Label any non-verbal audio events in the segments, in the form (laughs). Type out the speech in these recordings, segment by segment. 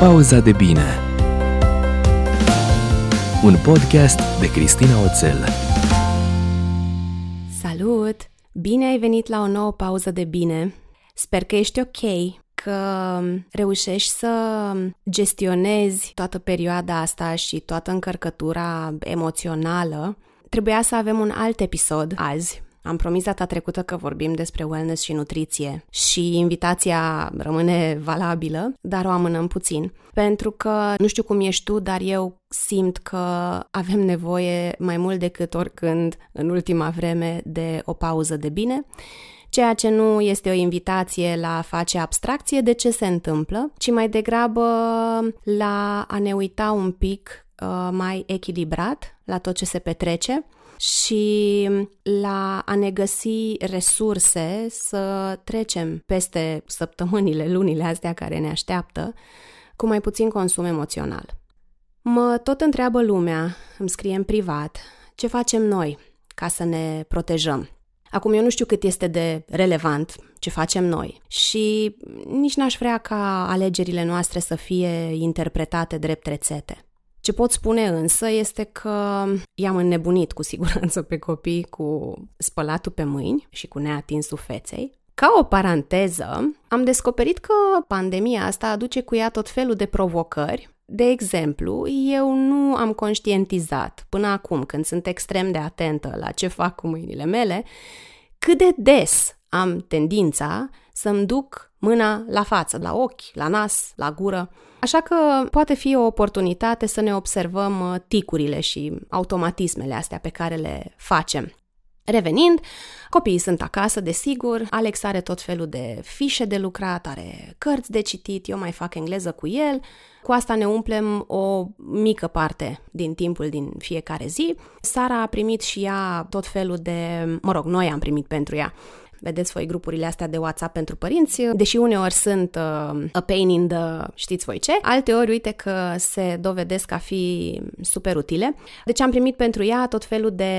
Pauza de bine Un podcast de Cristina Oțel Salut! Bine ai venit la o nouă pauză de bine. Sper că ești ok, că reușești să gestionezi toată perioada asta și toată încărcătura emoțională. Trebuia să avem un alt episod azi, am promis data trecută că vorbim despre wellness și nutriție și invitația rămâne valabilă, dar o amânăm puțin. Pentru că, nu știu cum ești tu, dar eu simt că avem nevoie mai mult decât oricând în ultima vreme de o pauză de bine ceea ce nu este o invitație la a face abstracție de ce se întâmplă, ci mai degrabă la a ne uita un pic uh, mai echilibrat la tot ce se petrece și la a ne găsi resurse să trecem peste săptămânile, lunile astea care ne așteaptă cu mai puțin consum emoțional. Mă tot întreabă lumea, îmi scrie în privat, ce facem noi ca să ne protejăm. Acum eu nu știu cât este de relevant ce facem noi și nici n-aș vrea ca alegerile noastre să fie interpretate drept rețete. Ce pot spune însă este că i-am înnebunit cu siguranță pe copii cu spălatul pe mâini și cu neatinsul feței. Ca o paranteză, am descoperit că pandemia asta aduce cu ea tot felul de provocări. De exemplu, eu nu am conștientizat până acum, când sunt extrem de atentă la ce fac cu mâinile mele, cât de des am tendința să-mi duc mâna la față, la ochi, la nas, la gură. Așa că poate fi o oportunitate să ne observăm uh, ticurile și automatismele astea pe care le facem. Revenind, copiii sunt acasă, desigur, Alex are tot felul de fișe de lucrat, are cărți de citit, eu mai fac engleză cu el, cu asta ne umplem o mică parte din timpul din fiecare zi. Sara a primit și ea tot felul de, mă rog, noi am primit pentru ea vedeți voi grupurile astea de WhatsApp pentru părinți, deși uneori sunt uh, a pain in the știți voi ce, alte ori uite că se dovedesc a fi super utile. Deci am primit pentru ea tot felul de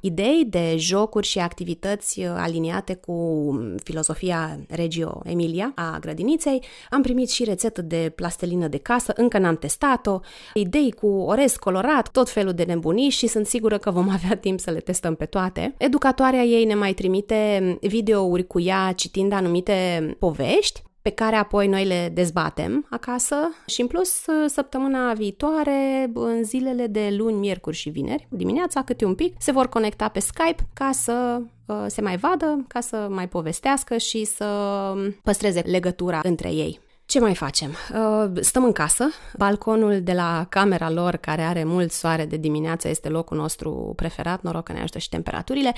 idei, de jocuri și activități aliniate cu filosofia Regio Emilia a grădiniței. Am primit și rețetă de plastelină de casă, încă n-am testat-o, idei cu orez colorat, tot felul de nebunii și sunt sigură că vom avea timp să le testăm pe toate. Educatoarea ei ne mai trimite videouri cu ea citind anumite povești pe care apoi noi le dezbatem acasă și în plus săptămâna viitoare, în zilele de luni, miercuri și vineri, dimineața câte un pic, se vor conecta pe Skype ca să uh, se mai vadă, ca să mai povestească și să păstreze legătura între ei. Ce mai facem? Uh, stăm în casă. Balconul de la camera lor, care are mult soare de dimineață, este locul nostru preferat, noroc că ne ajută și temperaturile.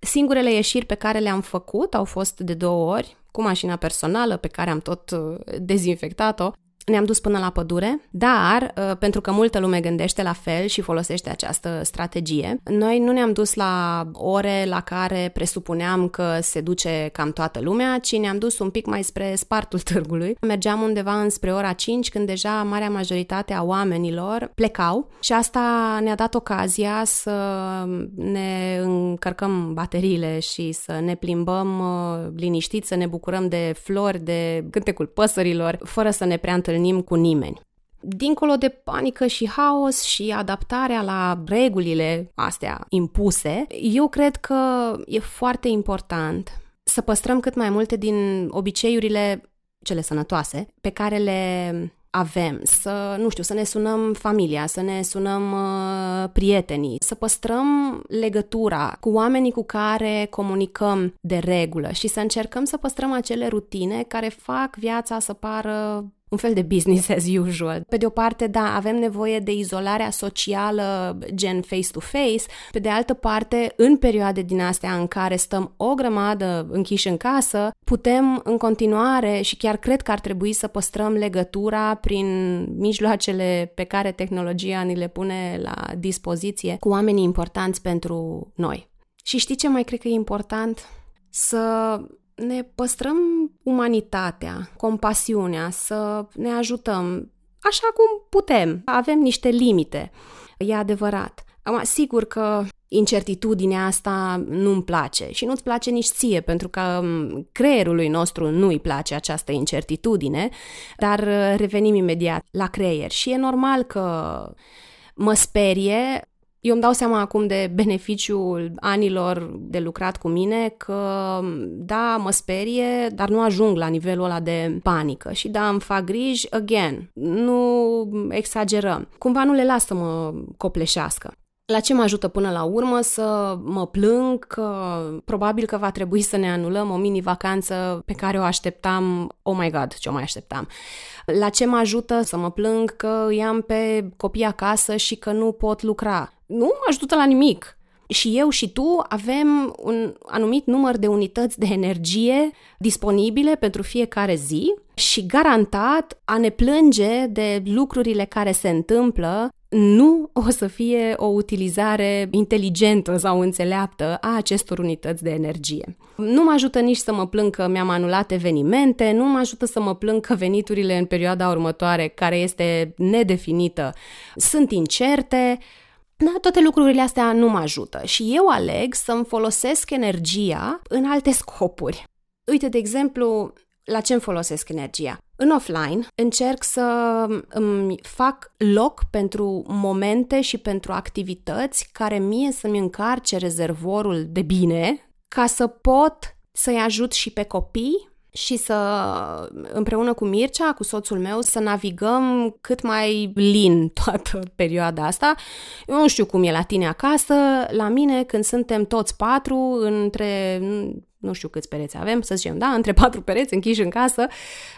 Singurele ieșiri pe care le-am făcut au fost de două ori, cu mașina personală pe care am tot uh, dezinfectat-o ne-am dus până la pădure, dar uh, pentru că multă lume gândește la fel și folosește această strategie, noi nu ne-am dus la ore la care presupuneam că se duce cam toată lumea, ci ne-am dus un pic mai spre spartul (laughs) târgului. Mergeam undeva înspre ora 5 când deja marea majoritate a oamenilor plecau și asta ne-a dat ocazia să ne încărcăm bateriile și să ne plimbăm uh, liniștiți, să ne bucurăm de flori, de cântecul păsărilor, fără să ne prea întâlnim întâlnim cu nimeni. Dincolo de panică și haos și adaptarea la regulile astea impuse, eu cred că e foarte important să păstrăm cât mai multe din obiceiurile cele sănătoase pe care le avem, să, nu știu, să ne sunăm familia, să ne sunăm uh, prietenii, să păstrăm legătura cu oamenii cu care comunicăm de regulă și să încercăm să păstrăm acele rutine care fac viața să pară un fel de business as usual. Pe de o parte, da, avem nevoie de izolarea socială gen face-to-face, pe de altă parte, în perioade din astea în care stăm o grămadă închiși în casă, putem în continuare și chiar cred că ar trebui să păstrăm legătura prin mijloacele pe care tehnologia ni le pune la dispoziție cu oamenii importanți pentru noi. Și știi ce mai cred că e important? Să ne păstrăm umanitatea, compasiunea, să ne ajutăm așa cum putem. Avem niște limite, e adevărat. Acum, sigur că incertitudinea asta nu-mi place și nu-ți place nici ție, pentru că creierului nostru nu-i place această incertitudine, dar uh, revenim imediat la creier și e normal că mă sperie eu îmi dau seama acum de beneficiul anilor de lucrat cu mine că, da, mă sperie, dar nu ajung la nivelul ăla de panică și da, îmi fac griji, again, nu exagerăm. Cumva nu le las să mă copleșească. La ce mă ajută până la urmă să mă plâng că probabil că va trebui să ne anulăm o mini-vacanță pe care o așteptam, oh my god, ce o mai așteptam. La ce mă ajută să mă plâng că îi am pe copii acasă și că nu pot lucra. Nu mă ajută la nimic. Și eu și tu avem un anumit număr de unități de energie disponibile pentru fiecare zi și garantat a ne plânge de lucrurile care se întâmplă nu o să fie o utilizare inteligentă sau înțeleaptă a acestor unități de energie. Nu mă ajută nici să mă plâng că mi-am anulat evenimente, nu mă ajută să mă plâng că veniturile în perioada următoare, care este nedefinită, sunt incerte. Da, toate lucrurile astea nu mă ajută și eu aleg să-mi folosesc energia în alte scopuri. Uite, de exemplu, la ce îmi folosesc energia? În offline încerc să îmi fac loc pentru momente și pentru activități care mie să-mi încarce rezervorul de bine ca să pot să-i ajut și pe copii și să, împreună cu Mircea, cu soțul meu, să navigăm cât mai lin (laughs) toată perioada asta. Eu nu știu cum e la tine acasă, la mine când suntem toți patru, între nu știu câți pereți avem, să zicem, da, între patru pereți închiși în casă,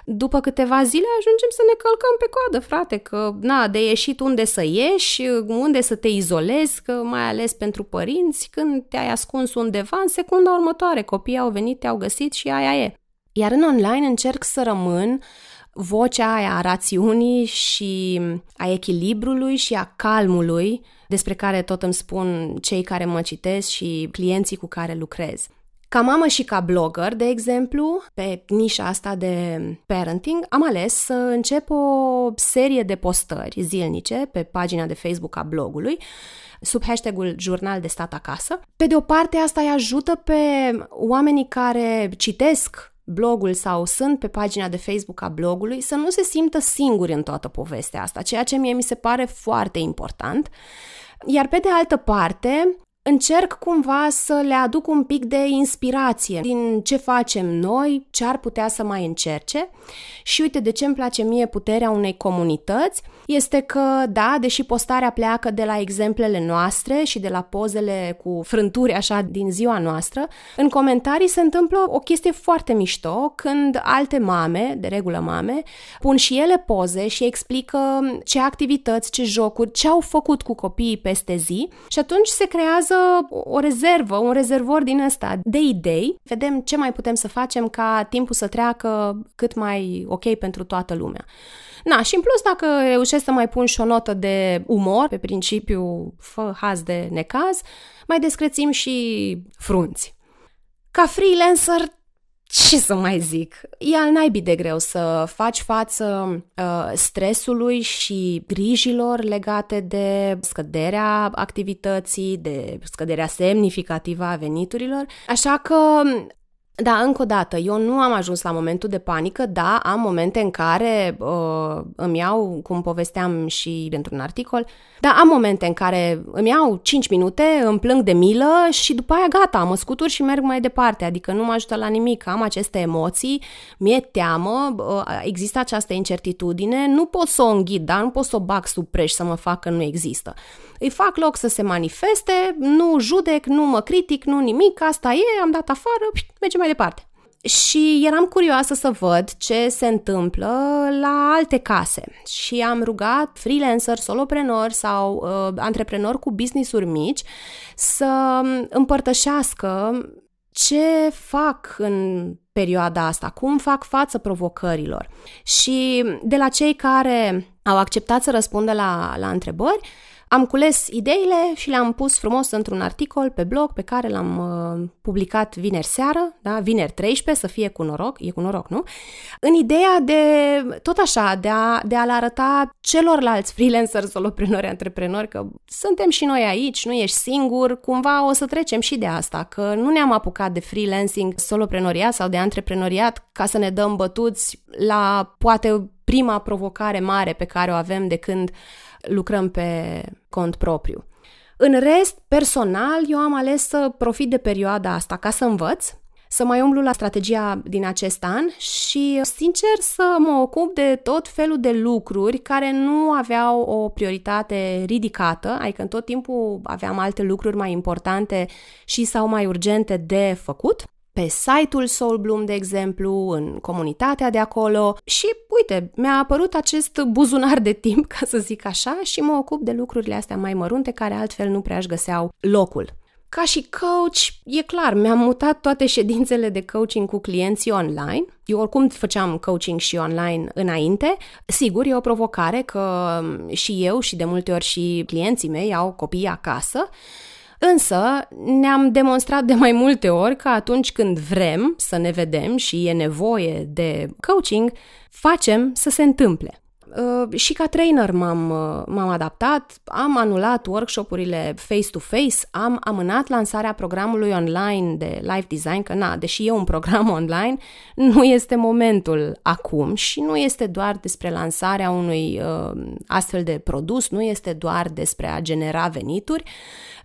după câteva zile ajungem să ne călcăm pe coadă, frate, că, na, de ieșit unde să ieși, unde să te izolezi, că mai ales pentru părinți, când te-ai ascuns undeva, în secunda următoare, copiii au venit, te-au găsit și aia e. Iar în online încerc să rămân vocea aia a rațiunii și a echilibrului și a calmului despre care tot îmi spun cei care mă citesc și clienții cu care lucrez. Ca mamă și ca blogger, de exemplu, pe nișa asta de parenting, am ales să încep o serie de postări zilnice pe pagina de Facebook a blogului, sub hashtagul Jurnal de stat acasă. Pe de o parte, asta îi ajută pe oamenii care citesc blogul sau sunt pe pagina de Facebook a blogului să nu se simtă singuri în toată povestea asta, ceea ce mie mi se pare foarte important. Iar pe de altă parte, încerc cumva să le aduc un pic de inspirație din ce facem noi, ce ar putea să mai încerce. Și uite de ce îmi place mie puterea unei comunități, este că, da, deși postarea pleacă de la exemplele noastre și de la pozele cu frânturi așa din ziua noastră, în comentarii se întâmplă o chestie foarte mișto când alte mame, de regulă mame, pun și ele poze și explică ce activități, ce jocuri, ce au făcut cu copiii peste zi și atunci se creează o rezervă, un rezervor din ăsta de idei, vedem ce mai putem să facem ca timpul să treacă cât mai ok pentru toată lumea. Na, și în plus dacă reușesc să mai pun și o notă de umor, pe principiu fă haz de necaz, mai descrețim și frunți. Ca freelancer ce să mai zic? E al naibii de greu să faci față uh, stresului și grijilor legate de scăderea activității, de scăderea semnificativă a veniturilor. Așa că da, încă o dată, eu nu am ajuns la momentul de panică, da, am momente în care uh, îmi iau, cum povesteam și într-un articol, da, am momente în care îmi iau 5 minute, îmi plâng de milă și după aia gata, mă scutur și merg mai departe, adică nu mă ajută la nimic, am aceste emoții, mi-e teamă, uh, există această incertitudine, nu pot să o înghid, da, nu pot să o bag sub preș să mă fac că nu există. Îi fac loc să se manifeste, nu judec, nu mă critic, nu nimic, asta e, am dat afară, mergem mai departe. Și eram curioasă să văd ce se întâmplă la alte case și am rugat freelancer, soloprenori sau uh, antreprenori cu business-uri mici să împărtășească ce fac în perioada asta, cum fac față provocărilor. Și de la cei care au acceptat să răspundă la, la întrebări, Am cules ideile și le-am pus frumos într-un articol pe blog pe care l-am uh, publicat vineri seară, da? vineri 13, să fie cu noroc, e cu noroc, nu? În ideea de, tot așa, de a, de a-l arăta celorlalți freelancer, soloprenori, antreprenori, că suntem și noi aici, nu ești singur, cumva o să trecem și de asta, că nu ne-am apucat de freelancing, soloprenoriat sau de antreprenoriat ca să ne dăm bătuți la poate prima provocare mare pe care o avem de când lucrăm pe cont propriu. În rest, personal, eu am ales să profit de perioada asta ca să învăț, să mai umblu la strategia din acest an și, sincer, să mă ocup de tot felul de lucruri care nu aveau o prioritate ridicată, adică în tot timpul aveam alte lucruri mai importante și sau mai urgente de făcut pe site-ul Soul Bloom, de exemplu, în comunitatea de acolo și, uite, mi-a apărut acest buzunar de timp, ca să zic așa, și mă ocup de lucrurile astea mai mărunte care altfel nu prea își găseau locul. Ca și coach, e clar, mi-am mutat toate ședințele de coaching cu clienții online. Eu oricum făceam coaching și online înainte. Sigur, e o provocare că și eu și de multe ori și clienții mei au copii acasă Însă ne-am demonstrat de mai multe ori că atunci când vrem să ne vedem și e nevoie de coaching, facem să se întâmple. Uh, și ca trainer m-am, uh, m-am adaptat, am anulat workshopurile face-to-face, am amânat lansarea programului online de live design, că na, deși e un program (laughs) online, nu este momentul acum și nu este doar despre lansarea unui uh, astfel de produs, nu este doar despre a genera venituri,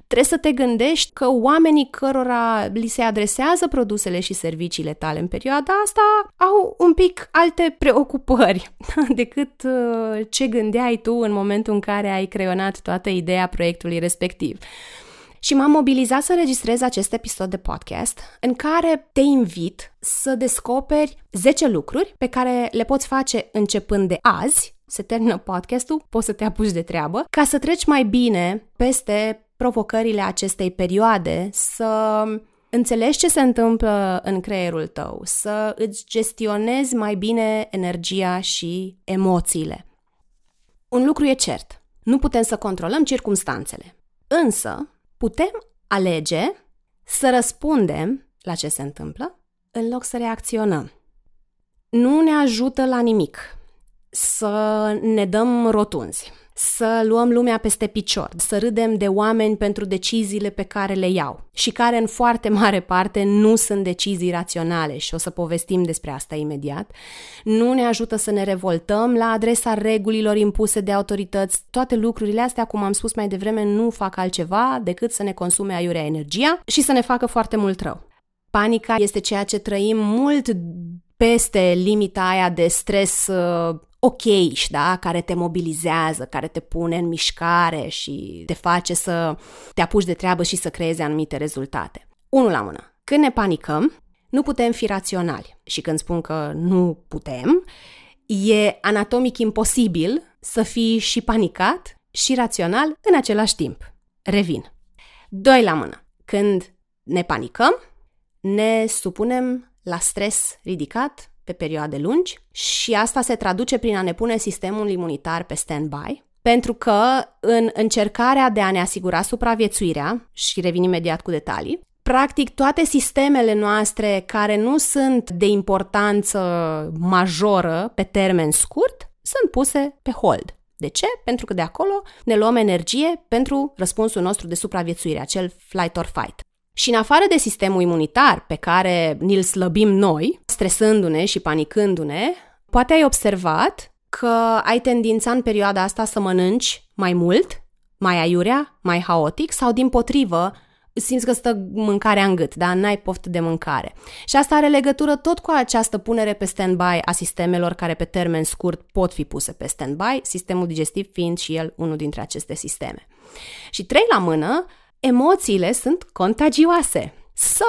Trebuie să te gândești că oamenii cărora li se adresează produsele și serviciile tale în perioada asta au un pic alte preocupări (laughs) decât uh, ce gândeai tu în momentul în care ai creionat toată ideea proiectului respectiv. Și m-am mobilizat să înregistrez acest episod de podcast în care te invit să descoperi 10 lucruri pe care le poți face începând de azi se termină podcastul, poți să te apuci de treabă, ca să treci mai bine peste provocările acestei perioade, să înțelegi ce se întâmplă în creierul tău, să îți gestionezi mai bine energia și emoțiile. Un lucru e cert, nu putem să controlăm circumstanțele, însă putem alege să răspundem la ce se întâmplă în loc să reacționăm. Nu ne ajută la nimic să ne dăm rotunzi, să luăm lumea peste picior, să râdem de oameni pentru deciziile pe care le iau și care în foarte mare parte nu sunt decizii raționale și o să povestim despre asta imediat. Nu ne ajută să ne revoltăm la adresa regulilor impuse de autorități. Toate lucrurile astea, cum am spus mai devreme, nu fac altceva decât să ne consume aiurea energia și să ne facă foarte mult rău. Panica este ceea ce trăim mult peste limita aia de stres uh, ok, da? care te mobilizează, care te pune în mișcare și te face să te apuci de treabă și să creezi anumite rezultate. Unul la mână. Când ne panicăm, nu putem fi raționali. Și când spun că nu putem, e anatomic imposibil să fii și panicat și rațional în același timp. Revin. Doi la mână. Când ne panicăm, ne supunem la stres ridicat, pe perioade lungi și asta se traduce prin a ne pune sistemul imunitar pe stand-by, pentru că în încercarea de a ne asigura supraviețuirea, și revin imediat cu detalii, practic toate sistemele noastre care nu sunt de importanță majoră pe termen scurt, sunt puse pe hold. De ce? Pentru că de acolo ne luăm energie pentru răspunsul nostru de supraviețuire, acel flight or fight. Și în afară de sistemul imunitar pe care ni-l slăbim noi, stresându-ne și panicându-ne, poate ai observat că ai tendința în perioada asta să mănânci mai mult, mai aiurea, mai haotic sau din potrivă simți că stă mâncarea în gât, da? N-ai poftă de mâncare. Și asta are legătură tot cu această punere pe stand-by a sistemelor care pe termen scurt pot fi puse pe stand-by, sistemul digestiv fiind și el unul dintre aceste sisteme. Și trei la mână, emoțiile sunt contagioase. So,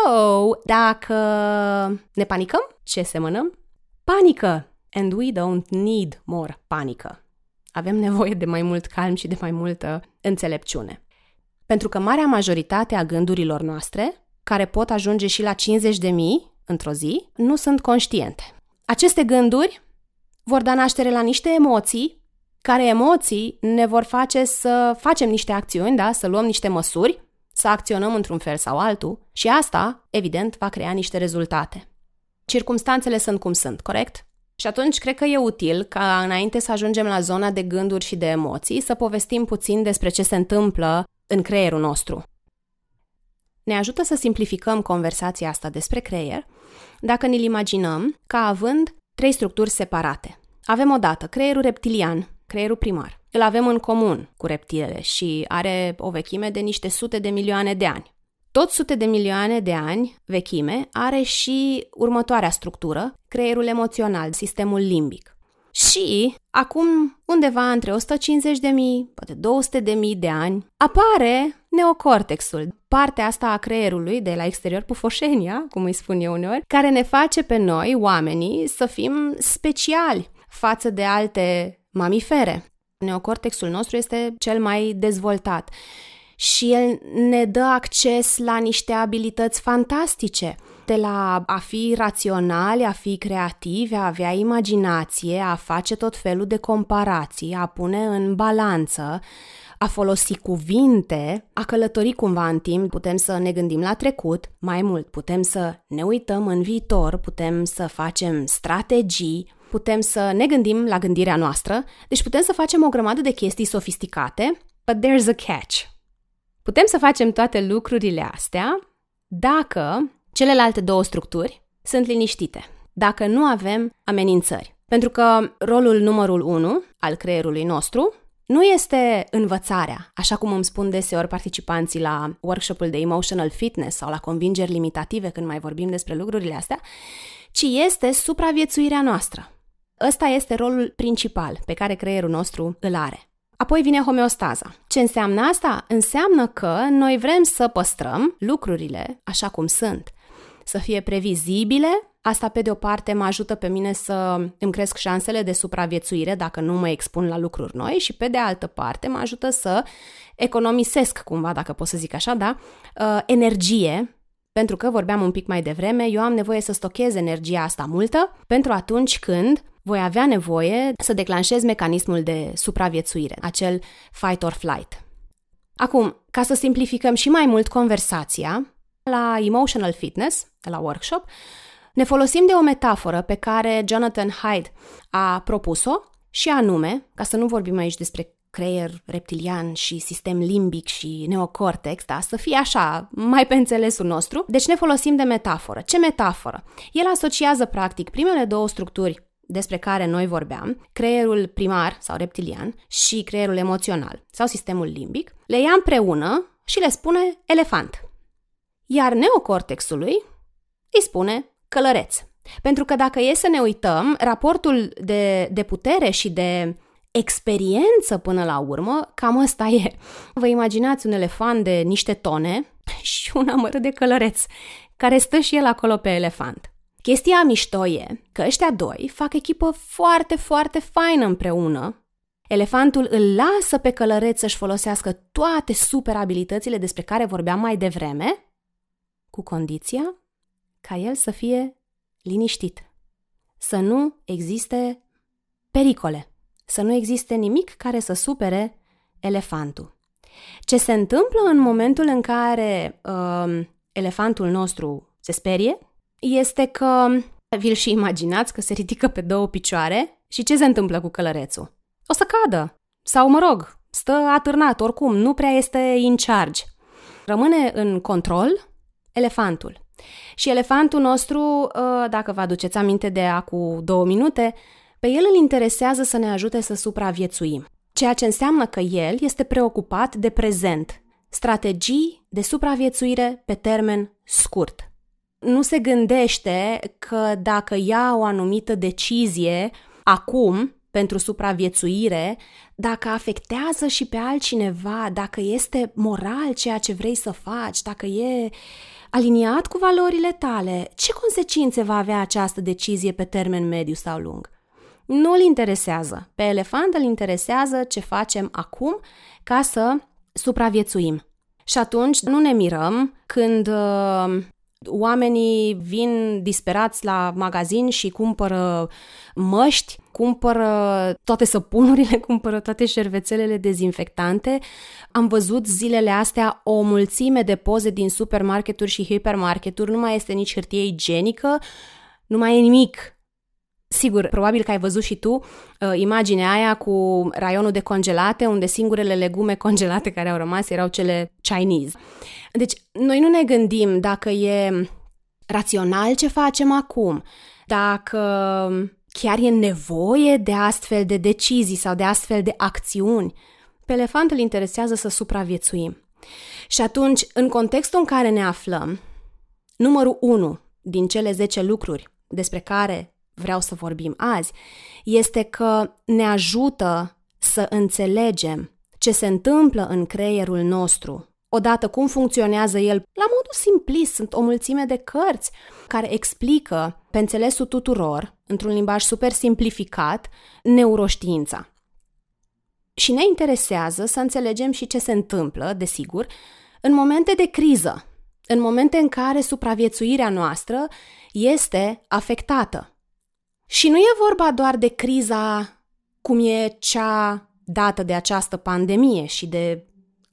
dacă ne panicăm, ce semănăm? Panică! And we don't need more panică. Avem nevoie de mai mult calm și de mai multă înțelepciune. Pentru că marea majoritate a gândurilor noastre, care pot ajunge și la 50 de mii într-o zi, nu sunt conștiente. Aceste gânduri vor da naștere la niște emoții care emoții ne vor face să facem niște acțiuni, da? să luăm niște măsuri, să acționăm într-un fel sau altul și asta, evident, va crea niște rezultate. Circumstanțele sunt cum sunt, corect? Și atunci cred că e util ca înainte să ajungem la zona de gânduri și de emoții să povestim puțin despre ce se întâmplă în creierul nostru. Ne ajută să simplificăm conversația asta despre creier dacă ne-l imaginăm ca având trei structuri separate. Avem odată creierul reptilian, creierul primar. Îl avem în comun cu reptilele și are o vechime de niște sute de milioane de ani. Tot sute de milioane de ani vechime are și următoarea structură, creierul emoțional, sistemul limbic. Și acum, undeva între 150 de mii, poate 200 de mii de ani, apare neocortexul, partea asta a creierului de la exterior, pufoșenia, cum îi spun eu uneori, care ne face pe noi, oamenii, să fim speciali față de alte mamifere. Neocortexul nostru este cel mai dezvoltat și el ne dă acces la niște abilități fantastice, de la a fi raționali, a fi creativi, a avea imaginație, a face tot felul de comparații, a pune în balanță, a folosi cuvinte, a călători cumva în timp, putem să ne gândim la trecut, mai mult putem să ne uităm în viitor, putem să facem strategii, putem să ne gândim la gândirea noastră, deci putem să facem o grămadă de chestii sofisticate, but there's a catch. Putem să facem toate lucrurile astea dacă celelalte două structuri sunt liniștite, dacă nu avem amenințări. Pentru că rolul numărul 1 al creierului nostru nu este învățarea, așa cum îmi spun deseori participanții la workshopul de emotional fitness sau la convingeri limitative când mai vorbim despre lucrurile astea, ci este supraviețuirea noastră. Ăsta este rolul principal pe care creierul nostru îl are. Apoi vine homeostaza. Ce înseamnă asta? Înseamnă că noi vrem să păstrăm lucrurile așa cum sunt, să fie previzibile. Asta, pe de o parte, mă ajută pe mine să îmi cresc șansele de supraviețuire dacă nu mă expun la lucruri noi și, pe de altă parte, mă ajută să economisesc cumva, dacă pot să zic așa, da, uh, energie pentru că, vorbeam un pic mai devreme, eu am nevoie să stochez energia asta multă pentru atunci când voi avea nevoie să declanșez mecanismul de supraviețuire, acel fight or flight. Acum, ca să simplificăm și mai mult conversația, la Emotional Fitness, la workshop, ne folosim de o metaforă pe care Jonathan Hyde a propus-o și anume, ca să nu vorbim aici despre creier reptilian și sistem limbic și neocortex, da, să fie așa, mai pe înțelesul nostru. Deci ne folosim de metaforă. Ce metaforă? El asociază practic primele două structuri despre care noi vorbeam, creierul primar sau reptilian și creierul emoțional sau sistemul limbic, le ia împreună și le spune elefant. Iar neocortexului îi spune călăreț. Pentru că dacă e să ne uităm, raportul de, de putere și de experiență până la urmă, cam asta e. Vă imaginați un elefant de niște tone și un amăr de călăreț, care stă și el acolo pe elefant. Chestia mișto e că ăștia doi fac echipă foarte, foarte faină împreună. Elefantul îl lasă pe călăreț să-și folosească toate super abilitățile despre care vorbeam mai devreme, cu condiția ca el să fie liniștit, să nu existe pericole, să nu existe nimic care să supere elefantul. Ce se întâmplă în momentul în care uh, elefantul nostru se sperie este că vi-l și imaginați că se ridică pe două picioare și ce se întâmplă cu călărețul? O să cadă. Sau, mă rog, stă atârnat, oricum, nu prea este in charge. Rămâne în control elefantul. Și elefantul nostru, ă, dacă vă aduceți aminte de acum două minute, pe el îl interesează să ne ajute să supraviețuim. Ceea ce înseamnă că el este preocupat de prezent, strategii de supraviețuire pe termen scurt nu se gândește că dacă ia o anumită decizie acum pentru supraviețuire, dacă afectează și pe altcineva, dacă este moral ceea ce vrei să faci, dacă e aliniat cu valorile tale, ce consecințe va avea această decizie pe termen mediu sau lung? Nu îl interesează. Pe elefant îl interesează ce facem acum ca să supraviețuim. Și atunci nu ne mirăm când uh, Oamenii vin disperați la magazin și cumpără măști, cumpără toate săpunurile, (laughs) cumpără toate șervețelele dezinfectante. Am văzut zilele astea o mulțime de poze din supermarketuri și hipermarketuri, nu mai este nici hârtie igienică, nu mai e nimic Sigur, probabil că ai văzut și tu uh, imaginea aia cu raionul de congelate, unde singurele legume congelate care au rămas erau cele Chinese. Deci, noi nu ne gândim dacă e rațional ce facem acum, dacă chiar e nevoie de astfel de decizii sau de astfel de acțiuni. Pe elefant îl interesează să supraviețuim. Și atunci, în contextul în care ne aflăm, numărul 1 din cele 10 lucruri despre care vreau să vorbim azi, este că ne ajută să înțelegem ce se întâmplă în creierul nostru. Odată cum funcționează el, la modul simplist, sunt o mulțime de cărți care explică, pe înțelesul tuturor, într-un limbaj super simplificat, neuroștiința. Și ne interesează să înțelegem și ce se întâmplă, desigur, în momente de criză, în momente în care supraviețuirea noastră este afectată. Și nu e vorba doar de criza cum e cea dată de această pandemie și de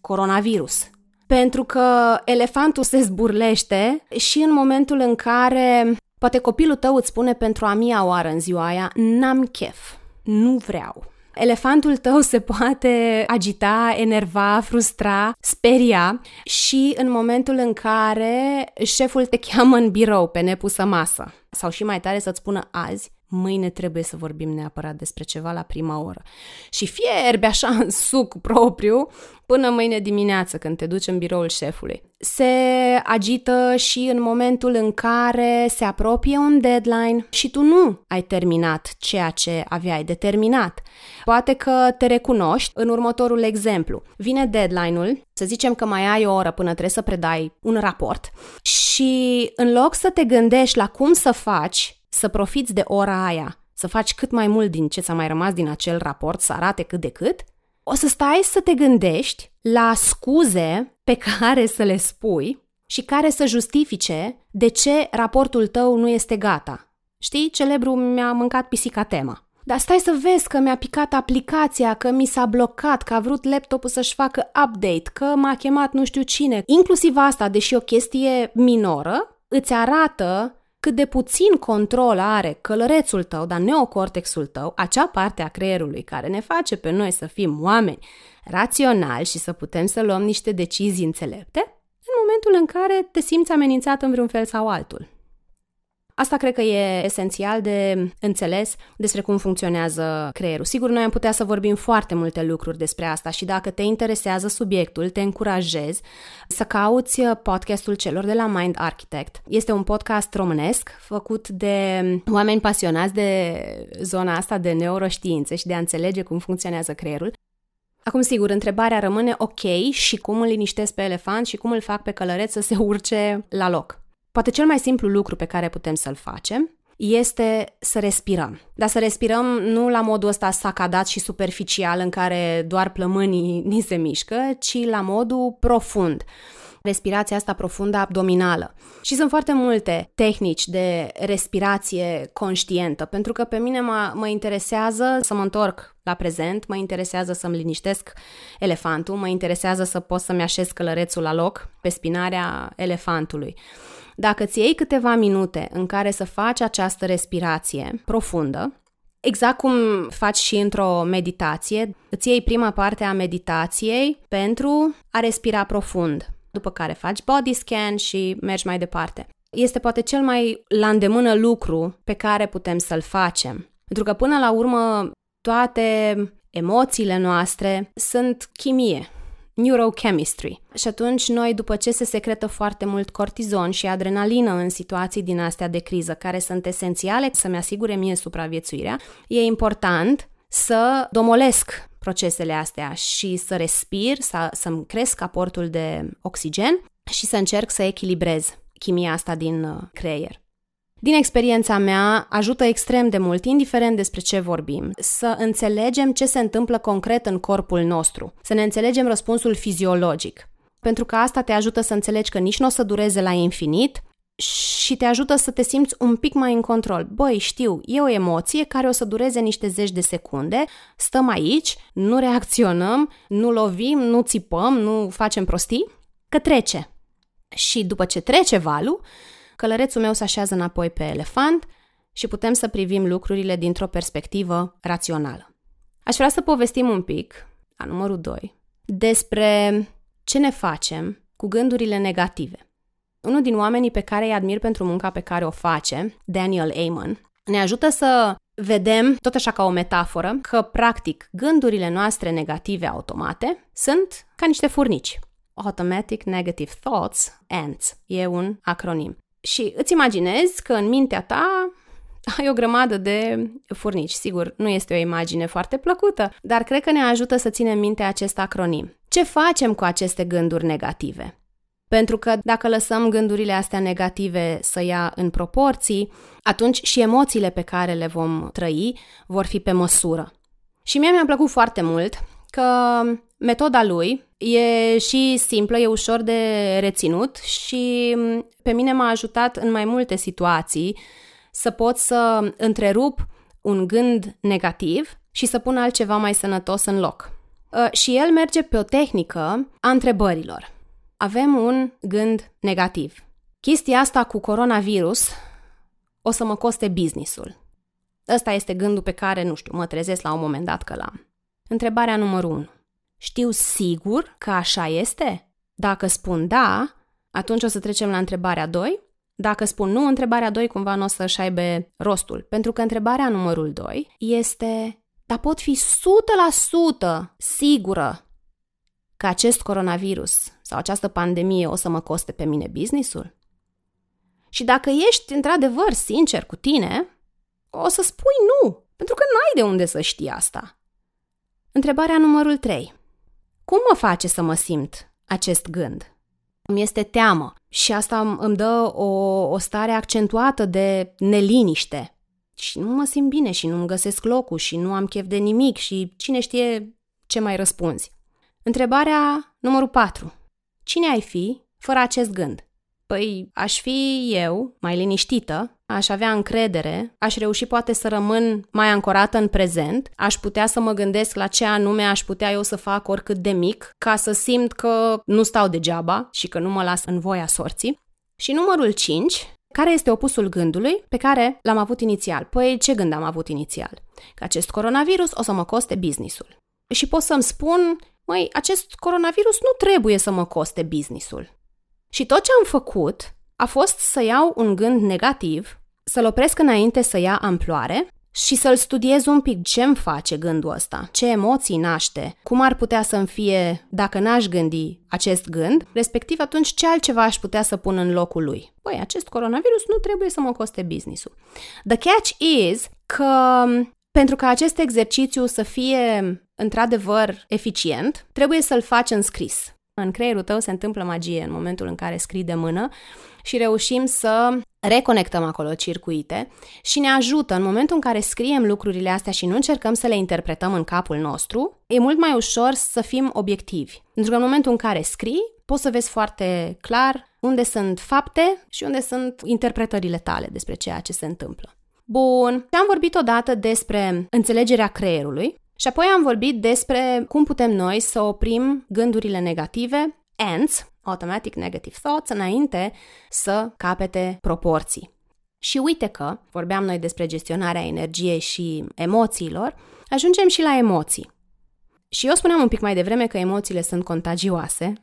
coronavirus. Pentru că elefantul se zburlește și în momentul în care poate copilul tău îți spune pentru a mia oară în ziua aia, n-am chef, nu vreau. Elefantul tău se poate agita, enerva, frustra, speria și în momentul în care șeful te cheamă în birou pe nepusă masă sau și mai tare să-ți spună azi mâine trebuie să vorbim neapărat despre ceva la prima oră. Și fierbe așa în suc propriu până mâine dimineață când te duci în biroul șefului. Se agită și în momentul în care se apropie un deadline și tu nu ai terminat ceea ce aveai determinat. Poate că te recunoști în următorul exemplu. Vine deadline-ul, să zicem că mai ai o oră până trebuie să predai un raport și în loc să te gândești la cum să faci să profiți de ora aia, să faci cât mai mult din ce ți-a mai rămas din acel raport, să arate cât de cât, o să stai să te gândești la scuze pe care să le spui și care să justifice de ce raportul tău nu este gata. Știi, celebru mi-a mâncat pisica tema. Dar stai să vezi că mi-a picat aplicația, că mi s-a blocat, că a vrut laptopul să-și facă update, că m-a chemat nu știu cine. Inclusiv asta, deși o chestie minoră, îți arată cât de puțin control are călărețul tău, dar neocortexul tău, acea parte a creierului care ne face pe noi să fim oameni raționali și să putem să luăm niște decizii înțelepte, în momentul în care te simți amenințat în vreun fel sau altul. Asta cred că e esențial de înțeles despre cum funcționează creierul. Sigur, noi am putea să vorbim foarte multe lucruri despre asta și dacă te interesează subiectul, te încurajez să cauți podcastul celor de la Mind Architect. Este un podcast românesc făcut de oameni pasionați de zona asta de neuroștiințe și de a înțelege cum funcționează creierul. Acum, sigur, întrebarea rămâne ok și cum îl liniștesc pe elefant și cum îl fac pe călăreț să se urce la loc. Poate cel mai simplu lucru pe care putem să-l facem este să respirăm. Dar să respirăm nu la modul ăsta sacadat și superficial în care doar plămânii (laughs) ni se mișcă, ci la modul profund respirația asta profundă abdominală. Și sunt foarte multe tehnici de respirație conștientă, pentru că pe mine mă, mă interesează să mă întorc la prezent, mă interesează să-mi liniștesc elefantul, mă interesează să pot să-mi așez călărețul la loc pe spinarea elefantului. Dacă ți iei câteva minute în care să faci această respirație profundă, Exact cum faci și într-o meditație, îți iei prima parte a meditației pentru a respira profund, după care faci body scan și mergi mai departe. Este poate cel mai la îndemână lucru pe care putem să-l facem. Pentru că până la urmă toate emoțiile noastre sunt chimie, neurochemistry. Și atunci noi, după ce se secretă foarte mult cortizon și adrenalină în situații din astea de criză, care sunt esențiale să-mi asigure mie supraviețuirea, e important să domolesc procesele astea și să respir, să, să-mi cresc aportul de oxigen și să încerc să echilibrez chimia asta din uh, creier din experiența mea, ajută extrem de mult, indiferent despre ce vorbim, să înțelegem ce se întâmplă concret în corpul nostru, să ne înțelegem răspunsul fiziologic. Pentru că asta te ajută să înțelegi că nici nu o să dureze la infinit, și te ajută să te simți un pic mai în control. Băi, știu, e o emoție care o să dureze niște zeci de secunde, stăm aici, nu reacționăm, nu lovim, nu țipăm, nu facem prostii, că trece. Și după ce trece valul, călărețul meu se așează înapoi pe elefant și putem să privim lucrurile dintr-o perspectivă rațională. Aș vrea să povestim un pic, la numărul 2, despre ce ne facem cu gândurile negative. Unul din oamenii pe care îi admir pentru munca pe care o face, Daniel Amen, ne ajută să vedem, tot așa ca o metaforă, că, practic, gândurile noastre negative automate sunt ca niște furnici. Automatic Negative Thoughts, ANTS, e un acronim. Și îți imaginezi că în mintea ta ai o grămadă de furnici. Sigur, nu este o imagine foarte plăcută, dar cred că ne ajută să ținem minte acest acronim. Ce facem cu aceste gânduri negative? Pentru că dacă lăsăm gândurile astea negative să ia în proporții, atunci și emoțiile pe care le vom trăi vor fi pe măsură. Și mie mi-a plăcut foarte mult că metoda lui e și simplă, e ușor de reținut și pe mine m-a ajutat în mai multe situații să pot să întrerup un gând negativ și să pun altceva mai sănătos în loc. Uh, și el merge pe o tehnică a întrebărilor. Avem un gând negativ. Chestia asta cu coronavirus o să mă coste businessul. Ăsta este gândul pe care, nu știu, mă trezesc la un moment dat că l-am. Întrebarea numărul 1. Știu sigur că așa este? Dacă spun da, atunci o să trecem la întrebarea 2. Dacă spun nu, întrebarea 2 cumva nu o să-și aibă rostul. Pentru că întrebarea numărul 2 este, dar pot fi 100% sigură că acest coronavirus sau această pandemie o să mă coste pe mine businessul? Și dacă ești într-adevăr sincer cu tine, o să spui nu, pentru că n-ai de unde să știi asta. Întrebarea numărul 3. Cum mă face să mă simt acest gând? Îmi este teamă și asta îmi dă o, o stare accentuată de neliniște. Și nu mă simt bine și nu-mi găsesc locul și nu am chef de nimic și cine știe ce mai răspunzi. Întrebarea numărul 4. Cine ai fi fără acest gând? Păi, aș fi eu, mai liniștită, aș avea încredere, aș reuși poate să rămân mai ancorată în prezent, aș putea să mă gândesc la ce anume aș putea eu să fac oricât de mic, ca să simt că nu stau degeaba și că nu mă las în voia sorții. Și numărul 5, care este opusul gândului pe care l-am avut inițial? Păi ce gând am avut inițial? Că acest coronavirus o să mă coste businessul. Și pot să-mi spun, măi, acest coronavirus nu trebuie să mă coste businessul. Și tot ce am făcut a fost să iau un gând negativ, să-l opresc înainte să ia amploare și să-l studiez un pic ce îmi face gândul ăsta, ce emoții naște, cum ar putea să-mi fie dacă n-aș gândi acest gând, respectiv atunci ce altceva aș putea să pun în locul lui. Băi, acest coronavirus nu trebuie să mă coste business-ul. The catch is că pentru ca acest exercițiu să fie într-adevăr eficient, trebuie să-l faci în scris. În creierul tău se întâmplă magie în momentul în care scrii de mână și reușim să reconectăm acolo circuite și ne ajută în momentul în care scriem lucrurile astea și nu încercăm să le interpretăm în capul nostru, e mult mai ușor să fim obiectivi. Pentru că în momentul în care scrii, poți să vezi foarte clar unde sunt fapte și unde sunt interpretările tale despre ceea ce se întâmplă. Bun, am vorbit odată despre înțelegerea creierului și apoi am vorbit despre cum putem noi să oprim gândurile negative, ANTS, Automatic Negative Thoughts, înainte să capete proporții. Și uite că, vorbeam noi despre gestionarea energiei și emoțiilor, ajungem și la emoții. Și eu spuneam un pic mai devreme că emoțiile sunt contagioase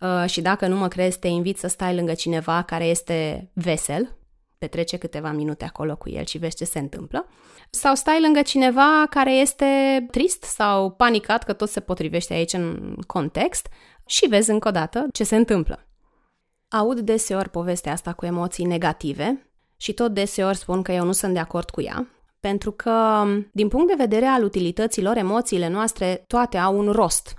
uh, și dacă nu mă crezi, te invit să stai lângă cineva care este vesel, petrece câteva minute acolo cu el și vezi ce se întâmplă sau stai lângă cineva care este trist sau panicat, că tot se potrivește aici în context, și vezi încă o dată ce se întâmplă. Aud deseori povestea asta cu emoții negative și tot deseori spun că eu nu sunt de acord cu ea, pentru că, din punct de vedere al utilităților, emoțiile noastre toate au un rost.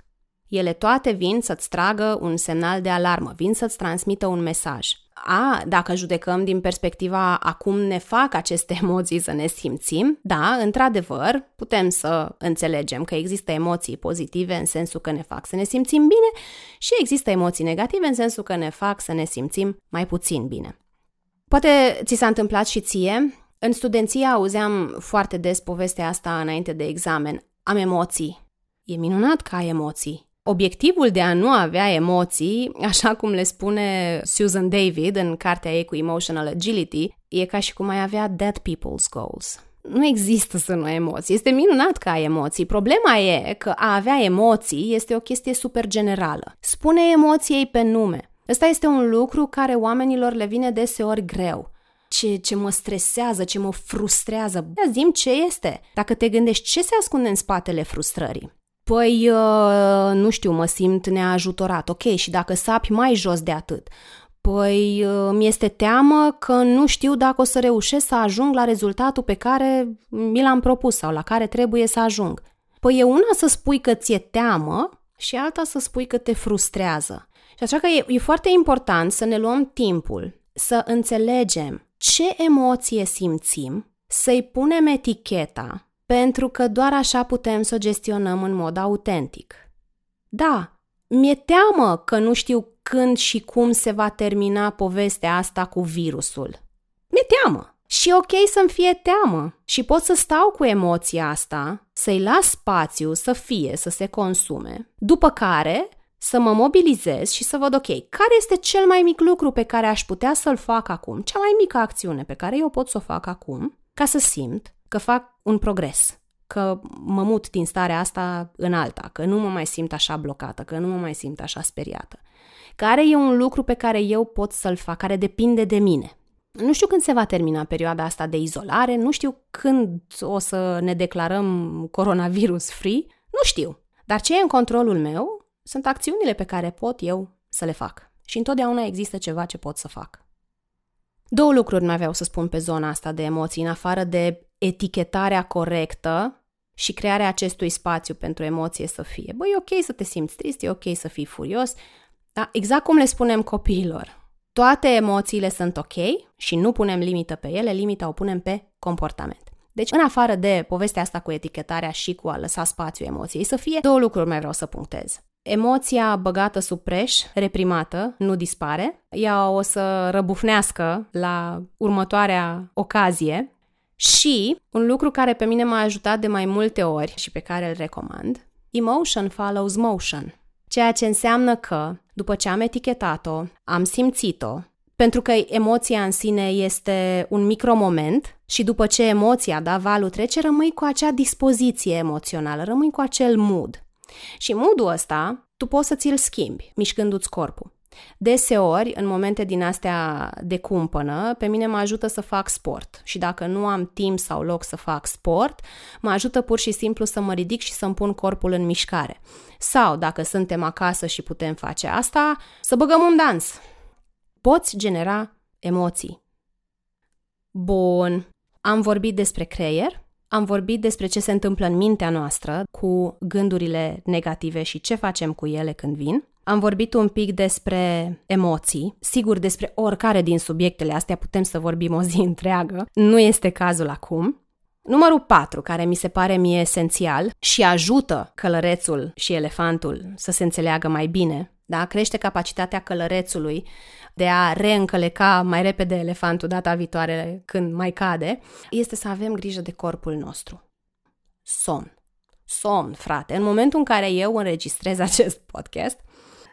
Ele toate vin să-ți tragă un semnal de alarmă, vin să-ți transmită un mesaj a, dacă judecăm din perspectiva a cum ne fac aceste emoții să ne simțim, da, într-adevăr, putem să înțelegem că există emoții pozitive în sensul că ne fac să ne simțim bine și există emoții negative în sensul că ne fac să ne simțim mai puțin bine. Poate ți s-a întâmplat și ție. În studenție auzeam foarte des povestea asta înainte de examen. Am emoții. E minunat că ai emoții. Obiectivul de a nu avea emoții, așa cum le spune Susan David în cartea ei cu Emotional Agility, e ca și cum ai avea dead people's goals. Nu există să nu ai emoții. Este minunat că ai emoții. Problema e că a avea emoții este o chestie super generală. Spune emoției pe nume. Ăsta este un lucru care oamenilor le vine deseori greu. Ce, ce mă stresează, ce mă frustrează. Ia zim ce este. Dacă te gândești ce se ascunde în spatele frustrării. Păi, uh, nu știu, mă simt neajutorat. Ok, și dacă sapi mai jos de atât? Păi, uh, mi-este teamă că nu știu dacă o să reușesc să ajung la rezultatul pe care mi l-am propus sau la care trebuie să ajung. Păi e una să spui că ți-e teamă și alta să spui că te frustrează. Și așa că e, e foarte important să ne luăm timpul, să înțelegem ce emoție simțim, să-i punem eticheta pentru că doar așa putem să o gestionăm în mod autentic. Da, mi-e teamă că nu știu când și cum se va termina povestea asta cu virusul. Mi-e teamă. Și ok să-mi fie teamă și pot să stau cu emoția asta, să-i las spațiu să fie, să se consume, după care să mă mobilizez și să văd, ok, care este cel mai mic lucru pe care aș putea să-l fac acum, cea mai mică acțiune pe care eu pot să o fac acum, ca să simt că fac un progres, că mă mut din starea asta în alta, că nu mă mai simt așa blocată, că nu mă mai simt așa speriată. Care e un lucru pe care eu pot să-l fac, care depinde de mine. Nu știu când se va termina perioada asta de izolare, nu știu când o să ne declarăm coronavirus free, nu știu. Dar ce e în controlul meu sunt acțiunile pe care pot eu să le fac. Și întotdeauna există ceva ce pot să fac. Două lucruri mai aveau să spun pe zona asta de emoții, în afară de etichetarea corectă și crearea acestui spațiu pentru emoție să fie. Băi, e ok să te simți trist, e ok să fii furios, da? exact cum le spunem copiilor. Toate emoțiile sunt ok și nu punem limită pe ele, limita o punem pe comportament. Deci, în afară de povestea asta cu etichetarea și cu a lăsa spațiu emoției să fie, două lucruri mai vreau să punctez. Emoția băgată sub preș, reprimată, nu dispare. Ea o să răbufnească la următoarea ocazie și un lucru care pe mine m-a ajutat de mai multe ori și pe care îl recomand, emotion follows motion. Ceea ce înseamnă că, după ce am etichetat-o, am simțit-o, pentru că emoția în sine este un micromoment și după ce emoția da valul trece, rămâi cu acea dispoziție emoțională, rămâi cu acel mood. Și moodul ăsta tu poți să ți-l schimbi, mișcându-ți corpul. Deseori, în momente din astea de cumpănă, pe mine mă ajută să fac sport și dacă nu am timp sau loc să fac sport, mă ajută pur și simplu să mă ridic și să-mi pun corpul în mișcare. Sau, dacă suntem acasă și putem face asta, să băgăm un dans. Poți genera emoții. Bun, am vorbit despre creier, am vorbit despre ce se întâmplă în mintea noastră cu gândurile negative și ce facem cu ele când vin. Am vorbit un pic despre emoții. Sigur, despre oricare din subiectele astea putem să vorbim o zi (laughs) întreagă. Nu este cazul acum. Numărul 4, care mi se pare mie esențial și ajută călărețul și elefantul să se înțeleagă mai bine, da? crește capacitatea călărețului de a reîncăleca mai repede elefantul data viitoare când mai cade, este să avem grijă de corpul nostru. Somn. Somn, frate. În momentul în care eu înregistrez (laughs) acest podcast,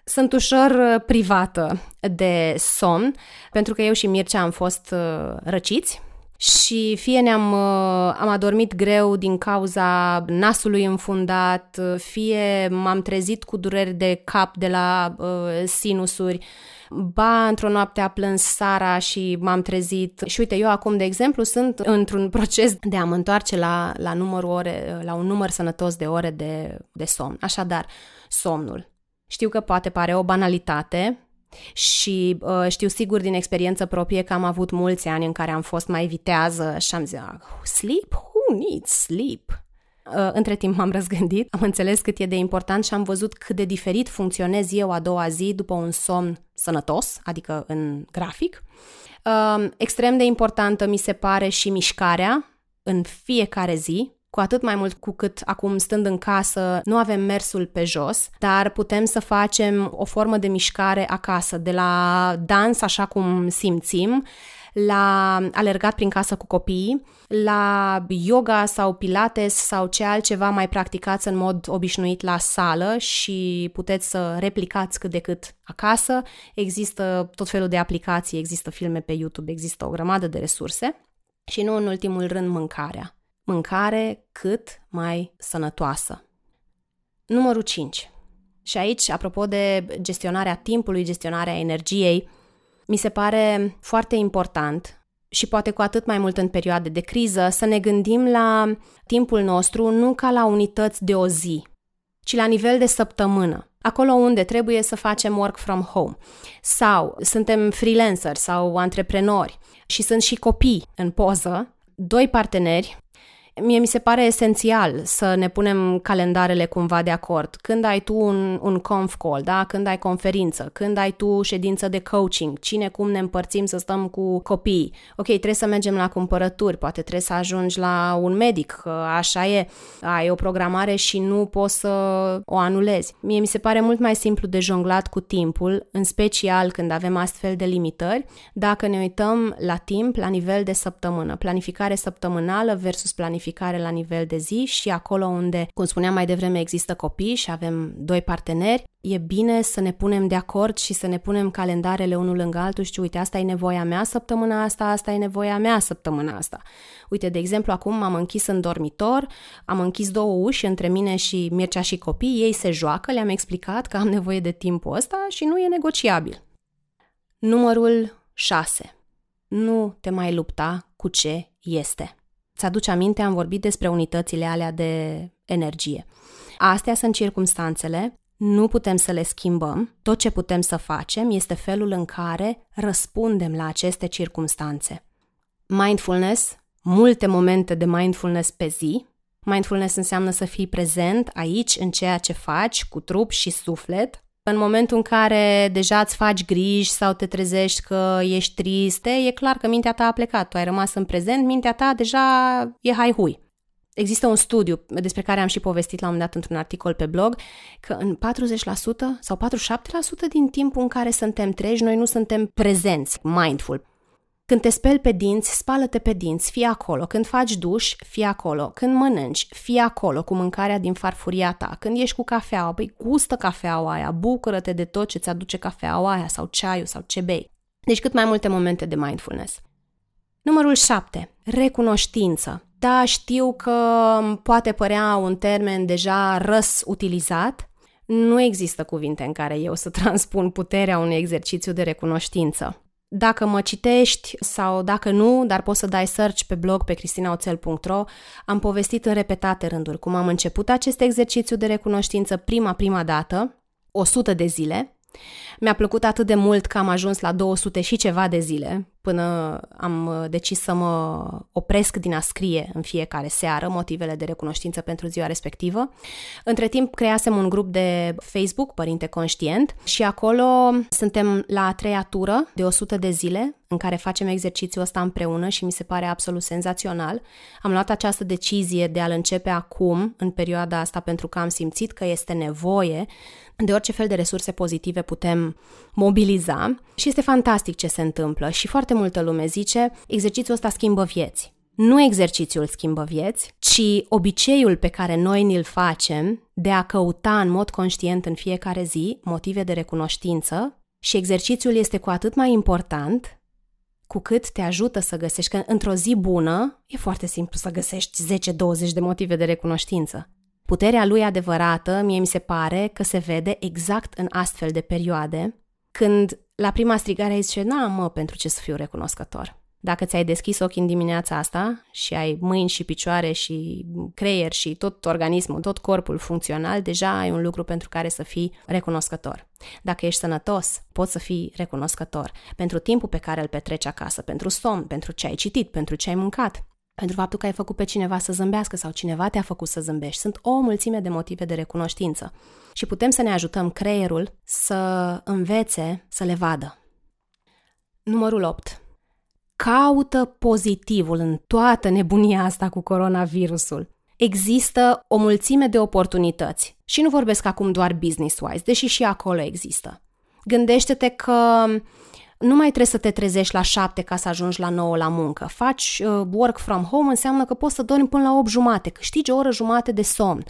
sunt ușor uh, privată de somn, pentru că eu și Mircea am fost uh, răciți și fie ne-am uh, am adormit greu din cauza nasului înfundat, fie m-am trezit cu dureri de cap de la uh, sinusuri, ba într-o noapte a plâns Sara și m-am trezit. Și uite, eu acum, de exemplu, sunt într-un proces de a mă întoarce la, la, numărul ore, la un număr sănătos de ore de, de somn. Așadar, somnul. Știu că poate pare o banalitate, și uh, știu sigur din experiență proprie că am avut mulți ani în care am fost mai vitează și am zis, ah, sleep? Who needs sleep? Uh, între timp m-am răzgândit, am înțeles cât e de important și am văzut cât de diferit funcționez eu a doua zi după un somn sănătos, adică în grafic. Uh, extrem de importantă mi se pare și mișcarea în fiecare zi, cu atât mai mult cu cât acum stând în casă nu avem mersul pe jos, dar putem să facem o formă de mișcare acasă, de la dans așa cum simțim, la alergat prin casă cu copiii, la yoga sau pilates sau ce altceva mai practicați în mod obișnuit la sală și puteți să replicați cât de cât acasă. Există tot felul de aplicații, există filme pe YouTube, există o grămadă de resurse. Și nu în ultimul rând mâncarea. Mâncare cât mai sănătoasă. Numărul 5. Și aici, apropo de gestionarea timpului, gestionarea energiei, mi se pare foarte important și poate cu atât mai mult în perioade de criză să ne gândim la timpul nostru nu ca la unități de o zi, ci la nivel de săptămână. Acolo unde trebuie să facem work from home sau suntem freelanceri sau antreprenori și sunt și copii în poză, doi parteneri Mie mi se pare esențial să ne punem calendarele cumva de acord. Când ai tu un, un conf call, da? când ai conferință, când ai tu ședință de coaching, cine cum ne împărțim să stăm cu copii. Ok, trebuie să mergem la cumpărături, poate trebuie să ajungi la un medic, că așa e. Ai o programare și nu poți să o anulezi. Mie mi se pare mult mai simplu de jonglat cu timpul, în special când avem astfel de limitări, dacă ne uităm la timp la nivel de săptămână, planificare săptămânală versus planificare planificare la nivel de zi și acolo unde, cum spuneam mai devreme, există copii și avem doi parteneri, e bine să ne punem de acord și să ne punem calendarele unul lângă altul și uite, asta e nevoia mea săptămâna asta, asta e nevoia mea săptămâna asta. Uite, de exemplu, acum m-am închis în dormitor, am închis două uși între mine și Mircea și copii, ei se joacă, le-am explicat că am nevoie de timpul ăsta și nu e negociabil. Numărul 6. Nu te mai lupta cu ce este. Ți-aduce aminte, am vorbit despre unitățile alea de energie. Astea sunt circumstanțele, nu putem să le schimbăm. Tot ce putem să facem este felul în care răspundem la aceste circumstanțe. Mindfulness, multe momente de mindfulness pe zi. Mindfulness înseamnă să fii prezent aici în ceea ce faci cu trup și suflet, în momentul în care deja îți faci griji sau te trezești că ești triste, e clar că mintea ta a plecat. Tu ai rămas în prezent, mintea ta deja e hai-hui. Există un studiu despre care am și povestit la un moment dat într-un articol pe blog, că în 40% sau 47% din timpul în care suntem treji, noi nu suntem prezenți, mindful. Când te speli pe dinți, spală-te pe dinți, fii acolo. Când faci duș, fii acolo. Când mănânci, fii acolo cu mâncarea din farfuria ta. Când ești cu cafeaua, băi, gustă cafeaua aia, bucură-te de tot ce ți aduce cafeaua aia sau ceaiul sau ce bei. Deci cât mai multe momente de mindfulness. Numărul 7. Recunoștință. Da, știu că poate părea un termen deja răs utilizat. Nu există cuvinte în care eu să (laughs) transpun puterea unui exercițiu de recunoștință. Dacă mă citești sau dacă nu, dar poți să dai search pe blog pe cristinaoțel.ro, am povestit în repetate rânduri cum am început acest exercițiu de recunoștință prima, prima dată, 100 de zile, mi-a plăcut atât de mult că am ajuns la 200 și ceva de zile până am uh, decis să mă opresc din a scrie în fiecare seară motivele de recunoștință pentru ziua respectivă. Între timp creasem un grup de Facebook, Părinte Conștient, și acolo suntem la a treia tură de 100 de zile în care facem exercițiul ăsta împreună și mi se pare absolut senzațional. Am luat această decizie de a-l începe acum, în perioada asta, pentru că am simțit că este nevoie de orice fel de resurse pozitive putem mobiliza și este fantastic ce se întâmplă și foarte multă lume zice exercițiul ăsta schimbă vieți. Nu exercițiul schimbă vieți, ci obiceiul pe care noi ni-l facem de a căuta în mod conștient în fiecare zi motive de recunoștință și exercițiul este cu atât mai important cu cât te ajută să găsești, că într-o zi bună e foarte simplu să găsești 10-20 de motive de recunoștință. Puterea lui adevărată, mie mi se pare că se vede exact în astfel de perioade, când la prima strigare ai zice, n-am mă pentru ce să fiu recunoscător. Dacă ți-ai deschis ochii în dimineața asta și ai mâini și picioare și creier și tot organismul, tot corpul funcțional, deja ai un lucru pentru care să fii recunoscător. Dacă ești sănătos, poți să fii recunoscător pentru timpul pe care îl petreci acasă, pentru somn, pentru ce ai citit, pentru ce ai mâncat pentru faptul că ai făcut pe cineva să zâmbească sau cineva te-a făcut să zâmbești. Sunt o mulțime de motive de recunoștință și putem să ne ajutăm creierul să învețe să le vadă. Numărul 8. Caută pozitivul în toată nebunia asta cu coronavirusul. Există o mulțime de oportunități și nu vorbesc acum doar business-wise, deși și acolo există. Gândește-te că Nu mai trebuie să te trezești la 7 ca să ajungi la 9 la muncă. Faci uh, work from home înseamnă că poți să dormi până la 8 jumate, câștigi o oră jumate de somn.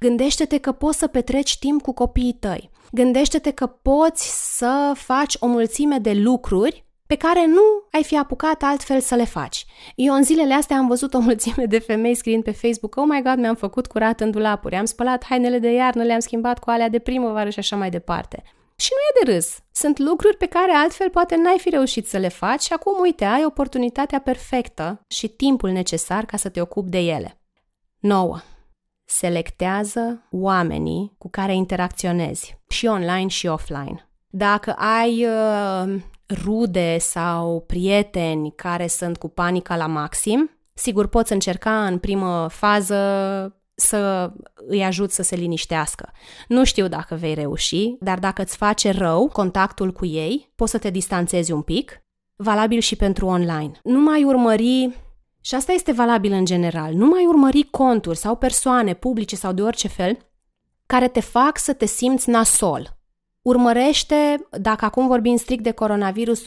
Gândește-te că poți să petreci timp cu copiii tăi. Gândește-te că poți să faci o mulțime de lucruri pe care nu ai fi apucat altfel să le faci. Eu în zilele astea am văzut o mulțime de femei scriind pe Facebook Oh my God, mi-am făcut curat în dulapuri, am spălat hainele de iarnă, le-am schimbat cu alea de primăvară și așa mai departe. Și nu e de râs. Sunt lucruri pe care altfel poate n-ai fi reușit să le faci și acum, uite, ai oportunitatea perfectă și timpul necesar ca să te ocupi de ele. 9. Selectează oamenii cu care interacționezi, și online și offline. Dacă ai uh, rude sau prieteni care sunt cu panica la maxim, sigur poți încerca în primă fază să îi ajut să se liniștească. Nu știu dacă vei reuși, dar dacă îți face rău contactul cu ei, poți să te distanțezi un pic. Valabil și pentru online. Nu mai urmări și asta este valabil în general. Nu mai urmări conturi sau persoane publice sau de orice fel care te fac să te simți nasol. Urmărește, dacă acum vorbim strict de coronavirus,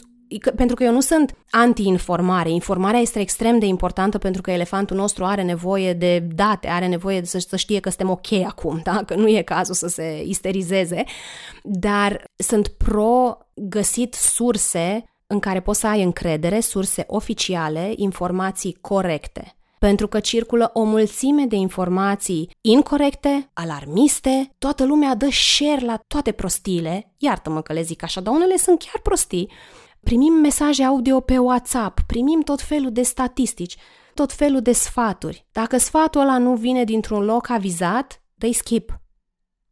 pentru că eu nu sunt anti-informare. Informarea este extrem de importantă pentru că elefantul nostru are nevoie de date, are nevoie de să, să știe că suntem ok acum, da? că nu e cazul să se isterizeze, dar sunt pro găsit surse în care poți să ai încredere, surse oficiale, informații corecte pentru că circulă o mulțime de informații incorrecte, alarmiste, toată lumea dă share la toate prostiile, iartă-mă că le zic așa, dar unele sunt chiar prostii, primim mesaje audio pe WhatsApp, primim tot felul de statistici, tot felul de sfaturi. Dacă sfatul ăla nu vine dintr-un loc avizat, dă skip.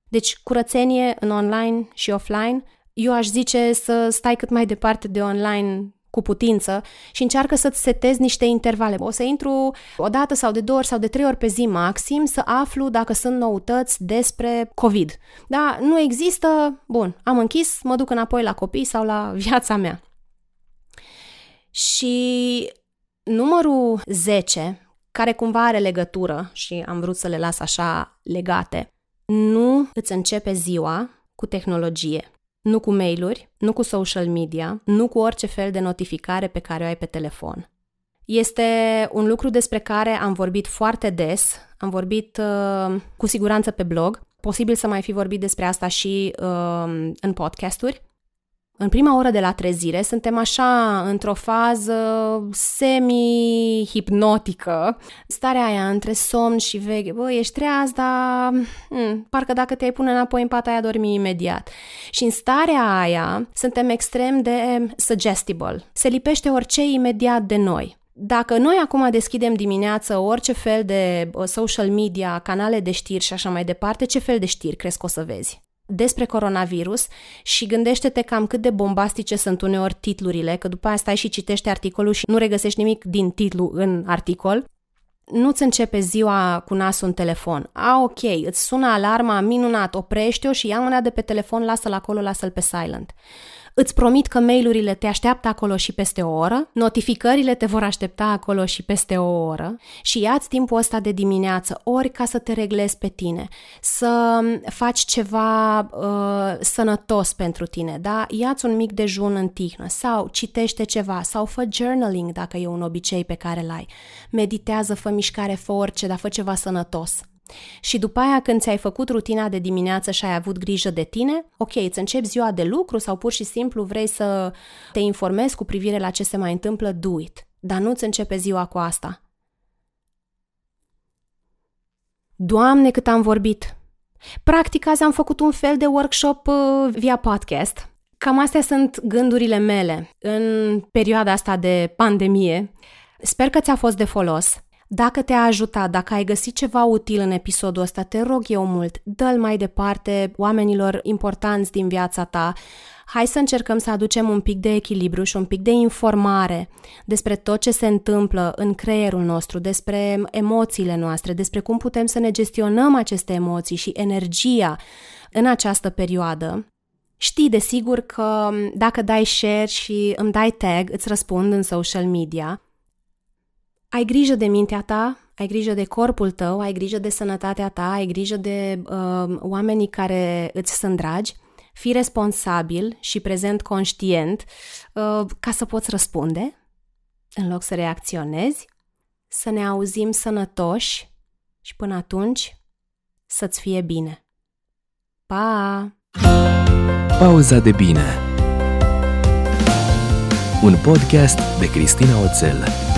Deci curățenie în online și offline, eu aș zice să stai cât mai departe de online cu putință și încearcă să-ți setezi niște intervale. O să intru o dată sau de două ori sau de trei ori pe zi maxim să aflu dacă sunt noutăți despre COVID. Da, nu există, bun, am închis, mă duc înapoi la copii sau la (laughs) viața mea. Și numărul 10, care cumva are legătură și am vrut să le las așa legate, nu îți începe ziua cu tehnologie. Nu cu mail-uri, nu cu social media, nu cu orice fel de notificare pe care o ai pe telefon. Este un lucru despre care am vorbit foarte des, am vorbit uh, cu siguranță pe blog, posibil să mai fi vorbit despre asta și uh, în podcasturi, în prima oră de la trezire suntem așa într-o fază semi-hipnotică, starea aia între somn și veche. Bă, ești treaz, dar hmm, parcă dacă te-ai pune înapoi în pat aia dormi imediat. Și în starea aia suntem extrem de suggestible. Se lipește orice imediat de noi. Dacă noi acum deschidem dimineață orice fel de uh, social media, canale de știri și așa mai departe, ce fel de știri crezi că o să vezi? Despre coronavirus și gândește-te cam cât de bombastice sunt uneori titlurile, că după aia stai și citești articolul și nu regăsești nimic din titlu în articol. Nu-ți începe ziua cu nasul în telefon. A, ok, îți sună alarma, minunat, oprește-o și ia mâna de pe telefon, lasă-l acolo, lasă-l pe silent. Îți promit că mailurile te așteaptă acolo și peste o oră, notificările te vor aștepta acolo și peste o oră și ia-ți timpul ăsta de dimineață ori ca să te reglezi pe tine, să faci ceva uh, sănătos pentru tine, da? Ia-ți un mic dejun în tihnă sau citește ceva sau fă journaling dacă e un obicei pe care l-ai. Meditează, fă mișcare, fă orice, dar fă ceva sănătos. Și după aia când ți-ai făcut rutina de dimineață și ai avut grijă de tine, ok, îți începi ziua de lucru sau pur și simplu vrei să te informezi cu privire la ce se mai întâmplă, do it. Dar nu-ți începe ziua cu asta. Doamne, cât am vorbit! Practic, azi am făcut un fel de workshop uh, via podcast. Cam astea sunt gândurile mele în perioada asta de pandemie. Sper că ți-a fost de folos. Dacă te-a ajutat, dacă ai găsit ceva util în episodul ăsta, te rog eu mult, dă-l mai departe oamenilor importanți din viața ta. Hai să încercăm să aducem un pic de echilibru și un pic de informare despre tot ce se întâmplă în creierul nostru, despre emoțiile noastre, despre cum putem să ne gestionăm aceste emoții și energia în această perioadă. Știi desigur că dacă dai share și îmi dai tag, îți răspund în social media. Ai grijă de mintea ta, ai grijă de corpul tău, ai grijă de sănătatea ta, ai grijă de uh, oamenii care îți sunt dragi. Fii responsabil și prezent conștient uh, ca să poți răspunde în loc să reacționezi, să ne auzim sănătoși și până atunci să-ți fie bine. Pa! Pauza de bine Un podcast de Cristina Oțel